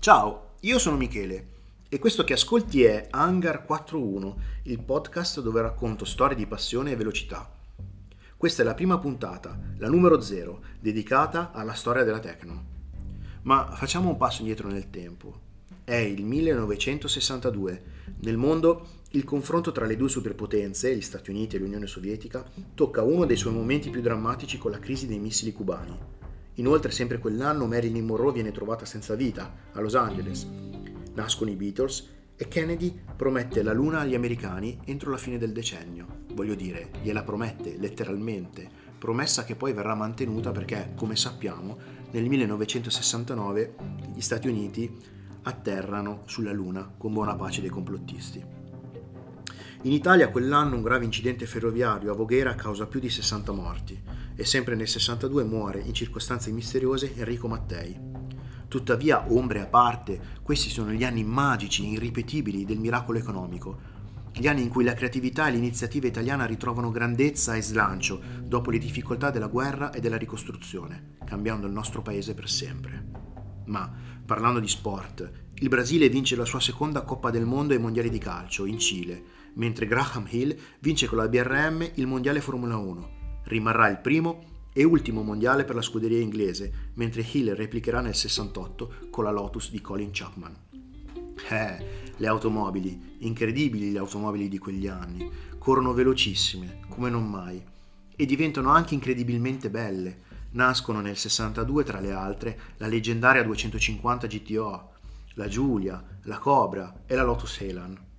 Ciao, io sono Michele e questo che ascolti è Hangar 4.1, il podcast dove racconto storie di passione e velocità. Questa è la prima puntata, la numero 0, dedicata alla storia della Tecno. Ma facciamo un passo indietro nel tempo. È il 1962. Nel mondo il confronto tra le due superpotenze, gli Stati Uniti e l'Unione Sovietica, tocca uno dei suoi momenti più drammatici con la crisi dei missili cubani. Inoltre, sempre quell'anno, Marilyn Monroe viene trovata senza vita a Los Angeles. Nascono i Beatles e Kennedy promette la luna agli americani entro la fine del decennio. Voglio dire, gliela promette letteralmente, promessa che poi verrà mantenuta perché, come sappiamo, nel 1969 gli Stati Uniti atterrano sulla luna con buona pace dei complottisti. In Italia quell'anno un grave incidente ferroviario a Voghera causa più di 60 morti e sempre nel 62 muore in circostanze misteriose Enrico Mattei. Tuttavia, ombre a parte, questi sono gli anni magici, irripetibili del miracolo economico, gli anni in cui la creatività e l'iniziativa italiana ritrovano grandezza e slancio dopo le difficoltà della guerra e della ricostruzione, cambiando il nostro paese per sempre. Ma, parlando di sport, il Brasile vince la sua seconda Coppa del Mondo ai Mondiali di calcio in Cile mentre Graham Hill vince con la BRM il Mondiale Formula 1. Rimarrà il primo e ultimo mondiale per la scuderia inglese, mentre Hill replicherà nel 68 con la Lotus di Colin Chapman. Eh, le automobili, incredibili le automobili di quegli anni, corrono velocissime, come non mai, e diventano anche incredibilmente belle. Nascono nel 62, tra le altre, la leggendaria 250 GTO, la Giulia, la Cobra e la Lotus Elan.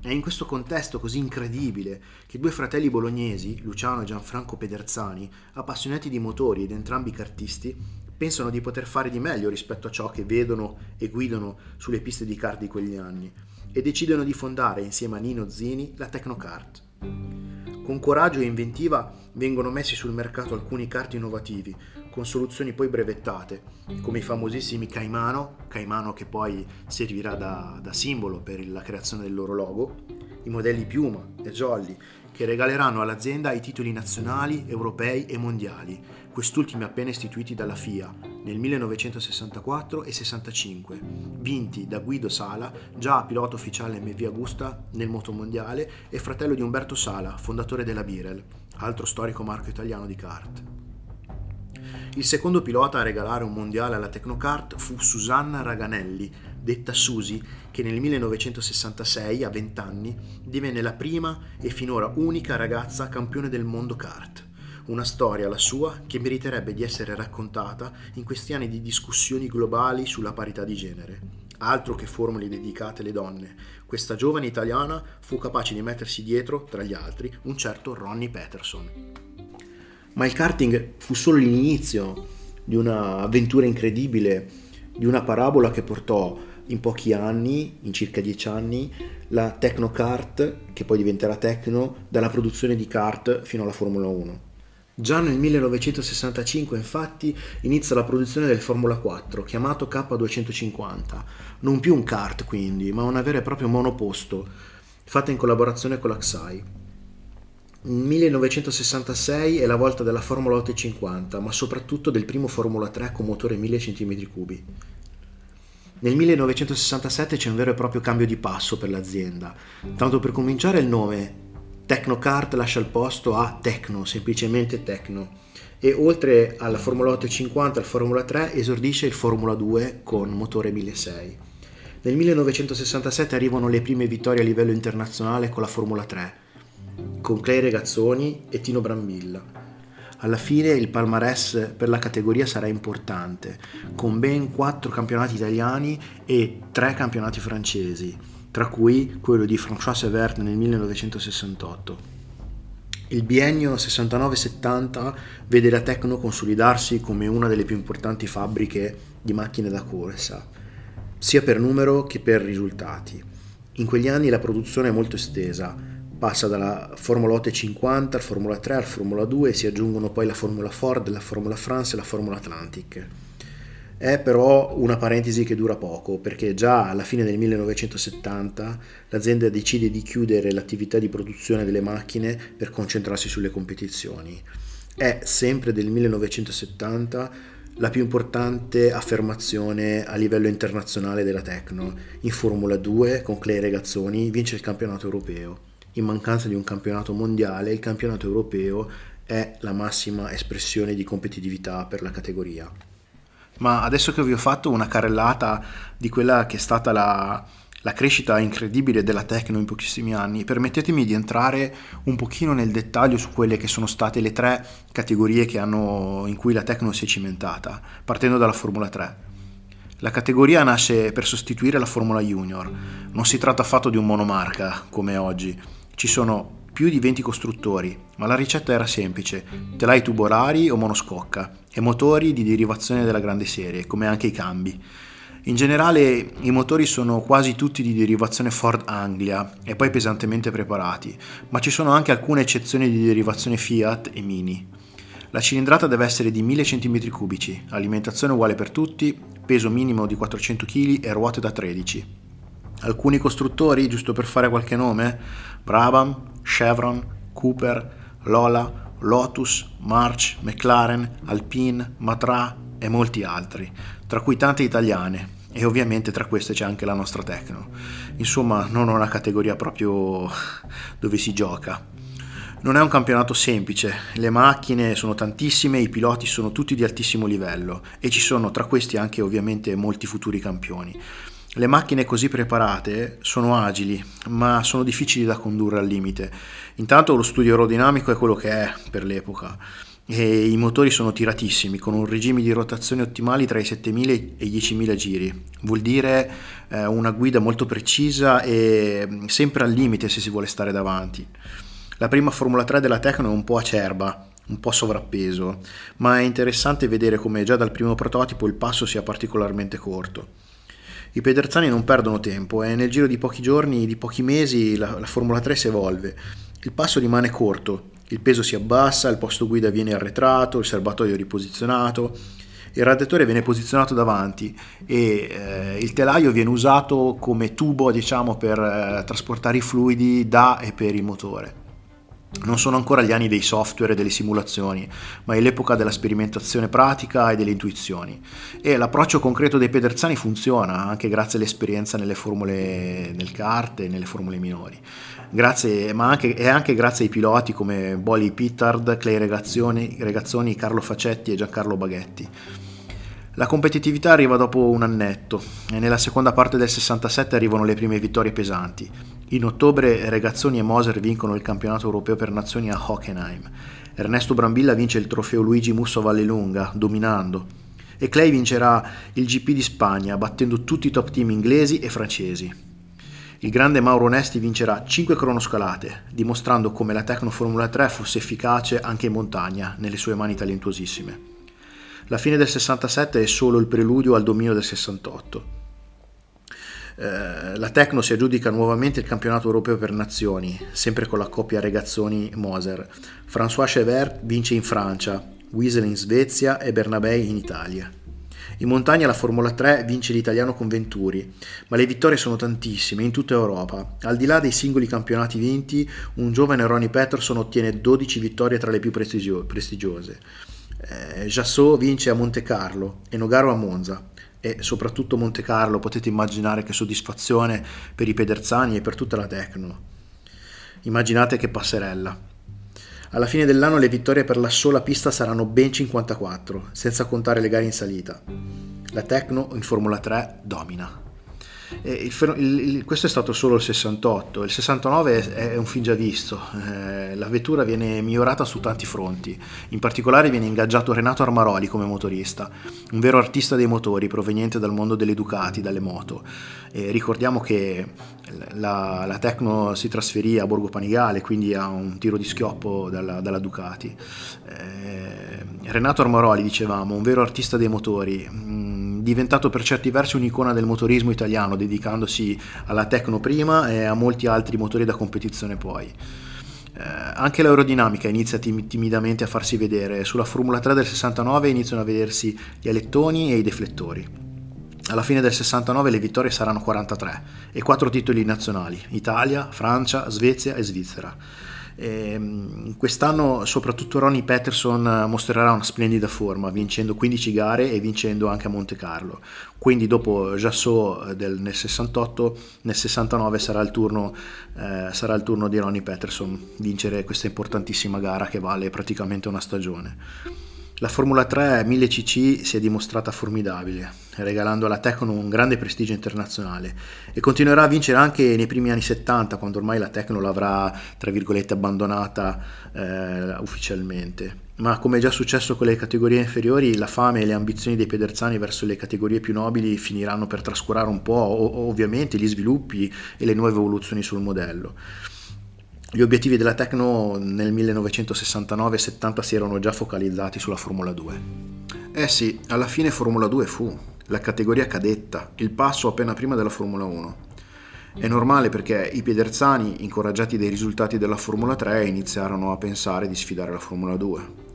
È in questo contesto così incredibile che due fratelli bolognesi, Luciano e Gianfranco Pederzani, appassionati di motori ed entrambi cartisti, pensano di poter fare di meglio rispetto a ciò che vedono e guidano sulle piste di kart di quegli anni e decidono di fondare insieme a Nino Zini la Tecnokart. Con coraggio e inventiva vengono messi sul mercato alcuni kart innovativi, con soluzioni poi brevettate, come i famosissimi Caimano, Caimano che poi servirà da, da simbolo per la creazione del loro logo, i modelli Piuma e Jolly, che regaleranno all'azienda i titoli nazionali, europei e mondiali, quest'ultimi appena istituiti dalla FIA nel 1964 e 65, vinti da Guido Sala, già pilota ufficiale MV Agusta nel motomondiale e fratello di Umberto Sala, fondatore della Birel, altro storico marco italiano di kart. Il secondo pilota a regalare un mondiale alla Tecnocart fu Susanna Raganelli, detta Susi, che nel 1966, a 20 anni, divenne la prima e finora unica ragazza campione del mondo kart. Una storia, la sua, che meriterebbe di essere raccontata in questi anni di discussioni globali sulla parità di genere. Altro che formule dedicate alle donne. Questa giovane italiana fu capace di mettersi dietro, tra gli altri, un certo Ronnie Peterson. Ma il karting fu solo l'inizio di un'avventura incredibile, di una parabola che portò in pochi anni, in circa dieci anni, la Tecnokart, che poi diventerà Tecno, dalla produzione di kart fino alla Formula 1. Già nel 1965 infatti inizia la produzione del Formula 4, chiamato K250, non più un kart quindi, ma una vera e propria monoposto, fatta in collaborazione con la XAI. 1966 è la volta della Formula 850, ma soprattutto del primo Formula 3 con motore 1000 cm3. Nel 1967 c'è un vero e proprio cambio di passo per l'azienda. Tanto per cominciare il nome Tecnocart lascia il posto a Tecno, semplicemente Tecno. E oltre alla Formula 850 e al Formula 3 esordisce il Formula 2 con motore 1600. Nel 1967 arrivano le prime vittorie a livello internazionale con la Formula 3 con Clay Regazzoni e Tino Brambilla. Alla fine il palmarès per la categoria sarà importante, con ben 4 campionati italiani e 3 campionati francesi, tra cui quello di François Severt nel 1968. Il biennio 69-70 vede la Tecno consolidarsi come una delle più importanti fabbriche di macchine da corsa, sia per numero che per risultati. In quegli anni la produzione è molto estesa, passa dalla Formula 8 50 al Formula 3 al Formula 2 e si aggiungono poi la Formula Ford, la Formula France e la Formula Atlantic. È però una parentesi che dura poco perché già alla fine del 1970 l'azienda decide di chiudere l'attività di produzione delle macchine per concentrarsi sulle competizioni. È sempre del 1970 la più importante affermazione a livello internazionale della Tecno. In Formula 2 con Clay Regazzoni vince il campionato europeo. In mancanza di un campionato mondiale, il campionato europeo è la massima espressione di competitività per la categoria. Ma adesso che vi ho fatto una carrellata di quella che è stata la, la crescita incredibile della Tecno in pochissimi anni, permettetemi di entrare un pochino nel dettaglio su quelle che sono state le tre categorie hanno, in cui la Tecno si è cimentata, partendo dalla Formula 3. La categoria nasce per sostituire la Formula Junior, non si tratta affatto di un monomarca come oggi, ci sono più di 20 costruttori, ma la ricetta era semplice, telai tubolari o monoscocca e motori di derivazione della grande serie, come anche i cambi. In generale i motori sono quasi tutti di derivazione Ford Anglia e poi pesantemente preparati, ma ci sono anche alcune eccezioni di derivazione Fiat e Mini. La cilindrata deve essere di 1000 cm3, alimentazione uguale per tutti, peso minimo di 400 kg e ruote da 13. Alcuni costruttori, giusto per fare qualche nome, Brabham, Chevron, Cooper, Lola, Lotus, March, McLaren, Alpine, Matra e molti altri, tra cui tante italiane, e ovviamente tra queste c'è anche la nostra Tecno. Insomma, non una categoria proprio dove si gioca. Non è un campionato semplice, le macchine sono tantissime, i piloti sono tutti di altissimo livello e ci sono tra questi anche ovviamente molti futuri campioni. Le macchine così preparate sono agili, ma sono difficili da condurre al limite. Intanto lo studio aerodinamico è quello che è per l'epoca e i motori sono tiratissimi con un regime di rotazione ottimali tra i 7000 e i 10.000 giri. Vuol dire eh, una guida molto precisa e mm, sempre al limite se si vuole stare davanti. La prima Formula 3 della Tecno è un po' acerba, un po' sovrappeso, ma è interessante vedere come già dal primo prototipo il passo sia particolarmente corto. I pederzani non perdono tempo e nel giro di pochi giorni, di pochi mesi, la, la Formula 3 si evolve. Il passo rimane corto il peso si abbassa, il posto guida viene arretrato, il serbatoio riposizionato, il radiatore viene posizionato davanti e eh, il telaio viene usato come tubo diciamo, per eh, trasportare i fluidi da e per il motore. Non sono ancora gli anni dei software e delle simulazioni, ma è l'epoca della sperimentazione pratica e delle intuizioni. E l'approccio concreto dei pederzani funziona anche grazie all'esperienza nelle formule nel kart e nelle formule minori. Grazie, ma anche, è anche grazie ai piloti come Bolly Pittard, Clay Regazzoni, Regazzoni, Carlo Facetti e Giancarlo Baghetti. La competitività arriva dopo un annetto e nella seconda parte del 67 arrivano le prime vittorie pesanti. In ottobre Regazzoni e Moser vincono il campionato europeo per nazioni a Hockenheim. Ernesto Brambilla vince il trofeo Luigi Musso Vallelunga, dominando. E Clay vincerà il GP di Spagna, battendo tutti i top team inglesi e francesi. Il grande Mauro Onesti vincerà 5 cronoscalate, dimostrando come la Tecno Formula 3 fosse efficace anche in montagna, nelle sue mani talentuosissime. La fine del 67 è solo il preludio al dominio del 68. Eh, la Tecno si aggiudica nuovamente il campionato europeo per nazioni, sempre con la coppia Regazzoni-Moser. François Chevert vince in Francia, Wiesel in Svezia e Bernabei in Italia. In montagna la Formula 3 vince l'italiano con Venturi, ma le vittorie sono tantissime in tutta Europa. Al di là dei singoli campionati vinti, un giovane Ronnie Peterson ottiene 12 vittorie tra le più prestigiose eh, Jassot vince a Monte Carlo e Nogaro a Monza e soprattutto Monte Carlo potete immaginare che soddisfazione per i pederzani e per tutta la Tecno. Immaginate che passerella. Alla fine dell'anno le vittorie per la sola pista saranno ben 54, senza contare le gare in salita. La Tecno in Formula 3 domina. Il, il, il, questo è stato solo il 68, il 69 è, è un fin già visto, eh, la vettura viene migliorata su tanti fronti, in particolare viene ingaggiato Renato Armaroli come motorista, un vero artista dei motori proveniente dal mondo delle Ducati, dalle moto. E ricordiamo che la, la, Tecno si trasferì a Borgo Panigale, quindi a un tiro di schioppo dalla, dalla Ducati. Eh, Renato Armaroli, dicevamo, un vero artista dei motori. Mh, diventato per certi versi un'icona del motorismo italiano, dedicandosi alla Tecno prima e a molti altri motori da competizione poi. Eh, anche l'aerodinamica inizia tim- timidamente a farsi vedere, sulla Formula 3 del 69 iniziano a vedersi gli alettoni e i deflettori. Alla fine del 69 le vittorie saranno 43 e 4 titoli nazionali, Italia, Francia, Svezia e Svizzera. E, quest'anno soprattutto Ronnie Peterson mostrerà una splendida forma, vincendo 15 gare e vincendo anche a Monte Carlo. Quindi dopo Jassot del, nel 68, nel 69 sarà il, turno, eh, sarà il turno di Ronnie Peterson vincere questa importantissima gara che vale praticamente una stagione. La Formula 3 1000 cc si è dimostrata formidabile, regalando alla Tecno un grande prestigio internazionale e continuerà a vincere anche nei primi anni 70, quando ormai la Tecno l'avrà, tra virgolette, abbandonata eh, ufficialmente. Ma come è già successo con le categorie inferiori, la fame e le ambizioni dei pederzani verso le categorie più nobili finiranno per trascurare un po', ovviamente, gli sviluppi e le nuove evoluzioni sul modello. Gli obiettivi della Tecno nel 1969-70 si erano già focalizzati sulla Formula 2. Eh sì, alla fine Formula 2 fu la categoria cadetta, il passo appena prima della Formula 1. È normale perché i piederzani, incoraggiati dai risultati della Formula 3, iniziarono a pensare di sfidare la Formula 2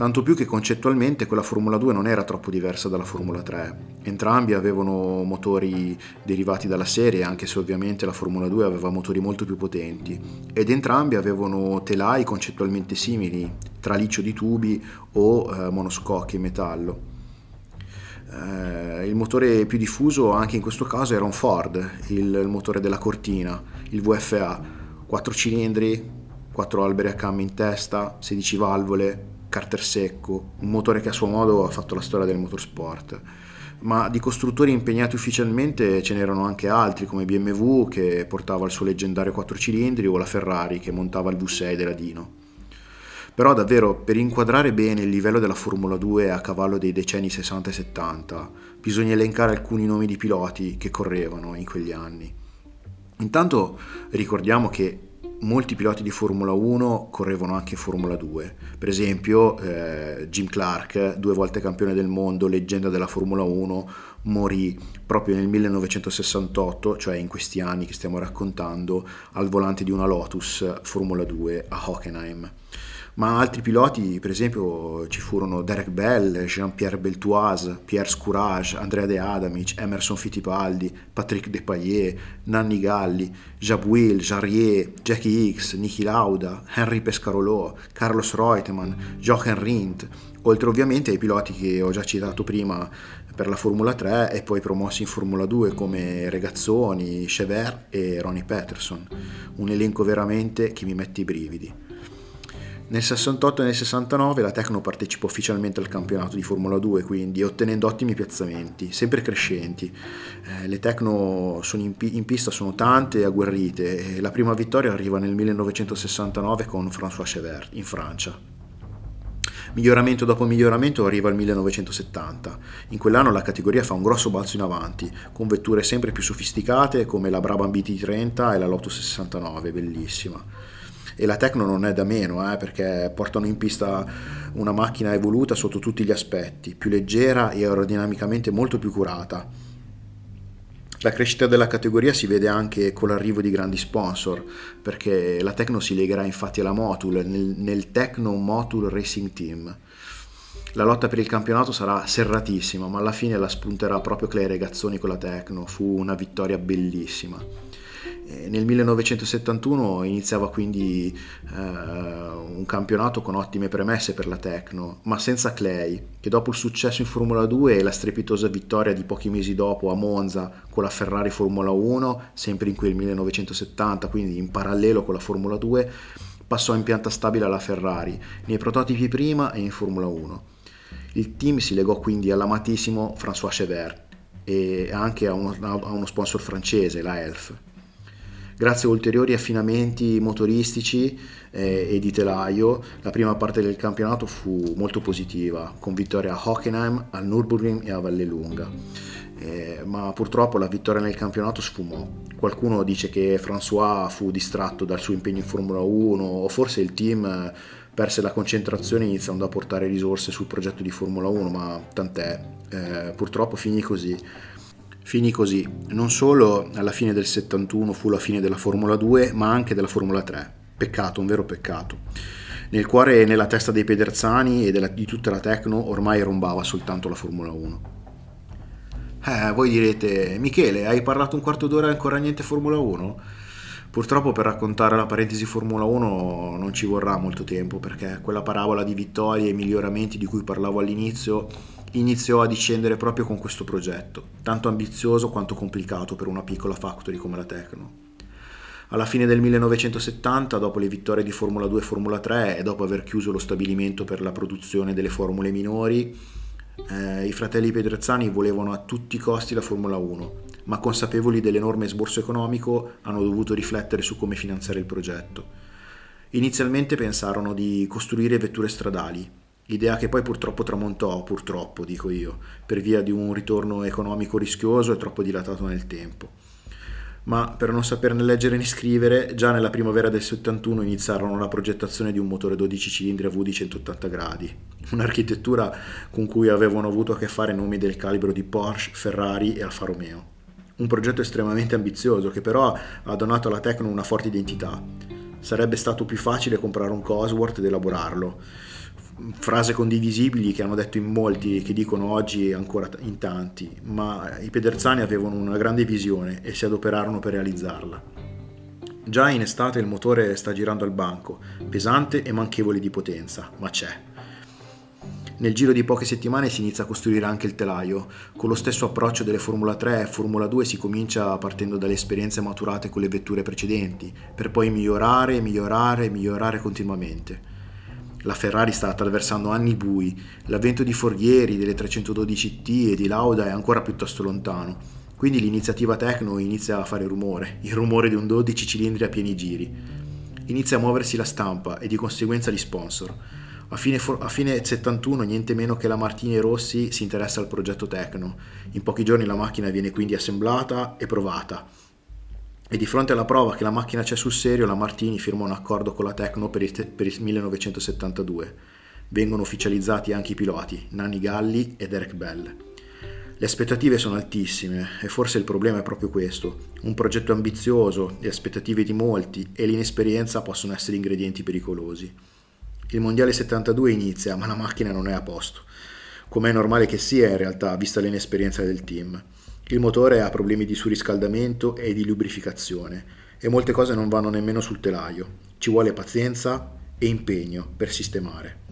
tanto più che concettualmente quella Formula 2 non era troppo diversa dalla Formula 3. Entrambi avevano motori derivati dalla serie, anche se ovviamente la Formula 2 aveva motori molto più potenti, ed entrambi avevano telai concettualmente simili, traliccio di tubi o eh, monoscocchi in metallo. Eh, il motore più diffuso anche in questo caso era un Ford, il, il motore della cortina, il VFA, 4 cilindri, 4 alberi a cam in testa, 16 valvole, carter secco, un motore che a suo modo ha fatto la storia del motorsport. Ma di costruttori impegnati ufficialmente ce n'erano anche altri, come BMW che portava il suo leggendario 4 cilindri o la Ferrari che montava il V6 della Dino. Però davvero, per inquadrare bene il livello della Formula 2 a cavallo dei decenni 60 e 70, bisogna elencare alcuni nomi di piloti che correvano in quegli anni. Intanto ricordiamo che molti piloti di Formula 1 correvano anche Formula 2. Per esempio, eh, Jim Clark, due volte campione del mondo, leggenda della Formula 1, morì proprio nel 1968, cioè in questi anni che stiamo raccontando, al volante di una Lotus Formula 2 a Hockenheim ma altri piloti, per esempio, ci furono Derek Bell, Jean-Pierre Beltoise, Pierre Scourage, Andrea De Adamic, Emerson Fittipaldi, Patrick Depailler, Nanni Galli, Jabouille, Jarrier, Jackie Hicks, Niki Lauda, Henry Pescarolo, Carlos Reutemann, Jochen Rindt, oltre ovviamente ai piloti che ho già citato prima per la Formula 3 e poi promossi in Formula 2 come Regazzoni, Chever e Ronnie Peterson. Un elenco veramente che mi mette i brividi. Nel 68 e nel 69 la Tecno partecipò ufficialmente al campionato di Formula 2, quindi ottenendo ottimi piazzamenti, sempre crescenti. Eh, le Tecno in, in, pista sono tante e agguerrite e la prima vittoria arriva nel 1969 con François Chevert in Francia. Miglioramento dopo miglioramento arriva al 1970. In quell'anno la categoria fa un grosso balzo in avanti, con vetture sempre più sofisticate come la Brabham BT30 e la Lotus 69, bellissima e la Tecno non è da meno eh, perché portano in pista una macchina evoluta sotto tutti gli aspetti, più leggera e aerodinamicamente molto più curata. La crescita della categoria si vede anche con l'arrivo di grandi sponsor, perché la Tecno si legherà infatti alla Motul nel, nel Tecno Motul Racing Team. La lotta per il campionato sarà serratissima, ma alla fine la spunterà proprio Clay Regazzoni con la Tecno. Fu una vittoria bellissima. Nel 1971 iniziava quindi eh, un campionato con ottime premesse per la Tecno, ma senza Clay, che dopo il successo in Formula 2 e la strepitosa vittoria di pochi mesi dopo a Monza con la Ferrari Formula 1, sempre in quel 1970, quindi in parallelo con la Formula 2, passò in pianta stabile alla Ferrari, nei prototipi prima e in Formula 1. Il team si legò quindi all'amatissimo François Chevert e anche a uno, a uno sponsor francese, la Elf. Grazie a ulteriori affinamenti motoristici eh, e di telaio, la prima parte del campionato fu molto positiva, con vittoria a Hockenheim, al Nürburgring e a Vallelunga. Eh, ma purtroppo la vittoria nel campionato sfumò. Qualcuno dice che François fu distratto dal suo impegno in Formula 1 o forse il team perse la concentrazione iniziando a portare risorse sul progetto di Formula 1, ma tant'è, eh, purtroppo finì così. Finì così, non solo alla fine del 71 fu la fine della Formula 2, ma anche della Formula 3. Peccato, un vero peccato. Nel cuore e nella testa dei pederzani e della, di tutta la Tecno ormai rombava soltanto la Formula 1. Eh, voi direte, Michele, hai parlato un quarto d'ora e ancora niente Formula 1? Purtroppo per raccontare la parentesi Formula 1 non ci vorrà molto tempo perché quella parabola di vittorie e miglioramenti di cui parlavo all'inizio iniziò a discendere proprio con questo progetto, tanto ambizioso quanto complicato per una piccola factory come la Tecno. Alla fine del 1970, dopo le vittorie di Formula 2 e Formula 3 e dopo aver chiuso lo stabilimento per la produzione delle formule minori, eh, i fratelli Pedrezzani volevano a tutti i costi la Formula 1, ma consapevoli dell'enorme sborso economico hanno dovuto riflettere su come finanziare il progetto. Inizialmente pensarono di costruire vetture stradali, idea che poi purtroppo tramontò, purtroppo dico io, per via di un ritorno economico rischioso e troppo dilatato nel tempo ma per non saperne leggere né scrivere, già nella primavera del 71 iniziarono la progettazione di un motore 12 cilindri a V di 180 gradi, un'architettura con cui avevano avuto a che fare nomi del calibro di Porsche, Ferrari e Alfa Romeo. Un progetto estremamente ambizioso che però ha donato alla Tecno una forte identità. Sarebbe stato più facile comprare un Cosworth ed elaborarlo frase condivisibili che hanno detto in molti e che dicono oggi ancora in tanti, ma i Pederzani avevano una grande visione e si adoperarono per realizzarla. Già in estate il motore sta girando al banco, pesante e manchevole di potenza, ma c'è. Nel giro di poche settimane si inizia a costruire anche il telaio. Con lo stesso approccio delle Formula 3 e Formula 2 si comincia partendo dalle esperienze maturate con le vetture precedenti, per poi migliorare, migliorare, migliorare continuamente. La Ferrari sta attraversando anni bui, l'avvento di Forghieri, delle 312T e di Lauda è ancora piuttosto lontano, quindi l'iniziativa Tecno inizia a fare rumore, il rumore di un 12 cilindri a pieni giri. Inizia a muoversi la stampa e di conseguenza gli sponsor. A fine, a fine 71 niente meno che la Martini e Rossi si interessa al progetto Tecno. In pochi giorni la macchina viene quindi assemblata e provata e di fronte alla prova che la macchina c'è sul serio, la Martini firma un accordo con la Tecno per il, te- per il 1972. Vengono ufficializzati anche i piloti, Nanni Galli e Derek Bell. Le aspettative sono altissime e forse il problema è proprio questo. Un progetto ambizioso, le aspettative di molti e l'inesperienza possono essere ingredienti pericolosi. Il Mondiale 72 inizia, ma la macchina non è a posto. Come è normale che sia in realtà, vista l'inesperienza del team. Il motore ha problemi di surriscaldamento e di lubrificazione e molte cose non vanno nemmeno sul telaio. Ci vuole pazienza e impegno per sistemare.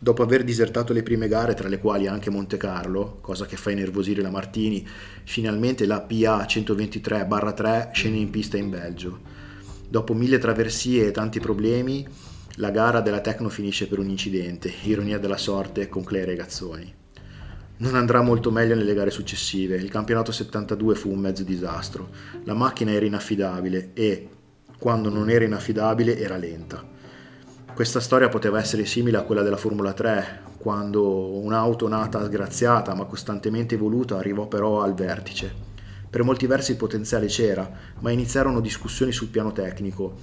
Dopo aver disertato le prime gare, tra le quali anche Monte Carlo, cosa che fa innervosire la Martini, finalmente la PA 123-3 scende in pista in Belgio. Dopo mille traversie e tanti problemi, la gara della Tecno finisce per un incidente, ironia della sorte con Clay Regazzoni non andrà molto meglio nelle gare successive. Il campionato 72 fu un mezzo disastro. La macchina era inaffidabile e, quando non era inaffidabile, era lenta. Questa storia poteva essere simile a quella della Formula 3, quando un'auto nata sgraziata ma costantemente evoluta arrivò però al vertice. Per molti versi il potenziale c'era, ma iniziarono discussioni sul piano tecnico,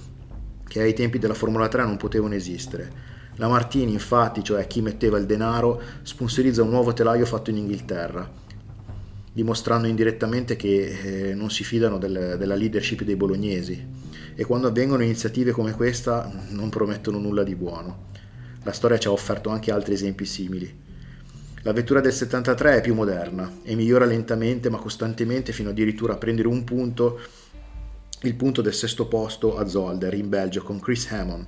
che ai tempi della Formula 3 non potevano esistere la Martini, infatti, cioè chi metteva il denaro, sponsorizza un nuovo telaio fatto in Inghilterra, dimostrando indirettamente che eh, non si fidano del, della leadership dei bolognesi e quando avvengono iniziative come questa non promettono nulla di buono. La storia ci ha offerto anche altri esempi simili. La vettura del 73 è più moderna e migliora lentamente ma costantemente fino addirittura a prendere un punto, il punto del sesto posto a Zolder in Belgio con Chris Hammond,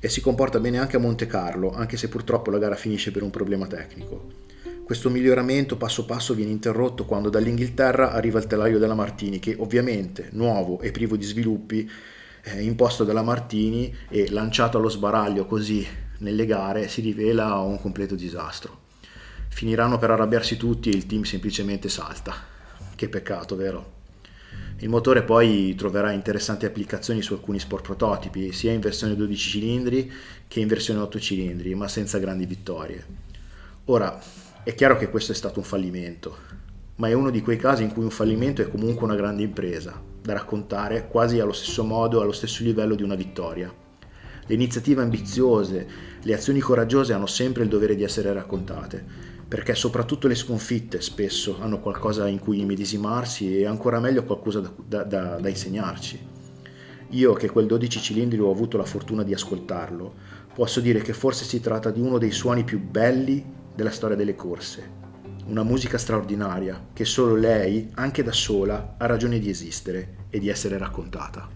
e si comporta bene anche a Monte Carlo, anche se purtroppo la gara finisce per un problema tecnico. Questo miglioramento passo passo viene interrotto quando dall'Inghilterra arriva il telaio della Martini, che ovviamente, nuovo e privo di sviluppi, eh, imposto dalla Martini e lanciato allo sbaraglio così nelle gare, si rivela un completo disastro. Finiranno per arrabbiarsi tutti e il team semplicemente salta. Che peccato, vero? Il motore poi troverà interessanti applicazioni su alcuni sport prototipi, sia in versione 12 cilindri che in versione 8 cilindri, ma senza grandi vittorie. Ora, è chiaro che questo è stato un fallimento, ma è uno di quei casi in cui un fallimento è comunque una grande impresa, da raccontare quasi allo stesso modo, allo stesso livello di una vittoria. Le iniziative ambiziose, le azioni coraggiose hanno sempre il dovere di essere raccontate, perché soprattutto le sconfitte spesso hanno qualcosa in cui medesimarsi e ancora meglio qualcosa da, da, da, da insegnarci. Io che quel 12 cilindri ho avuto la fortuna di ascoltarlo, posso dire che forse si tratta di uno dei suoni più belli della storia delle corse. Una musica straordinaria che solo lei, anche da sola, ha ragione di esistere e di essere raccontata.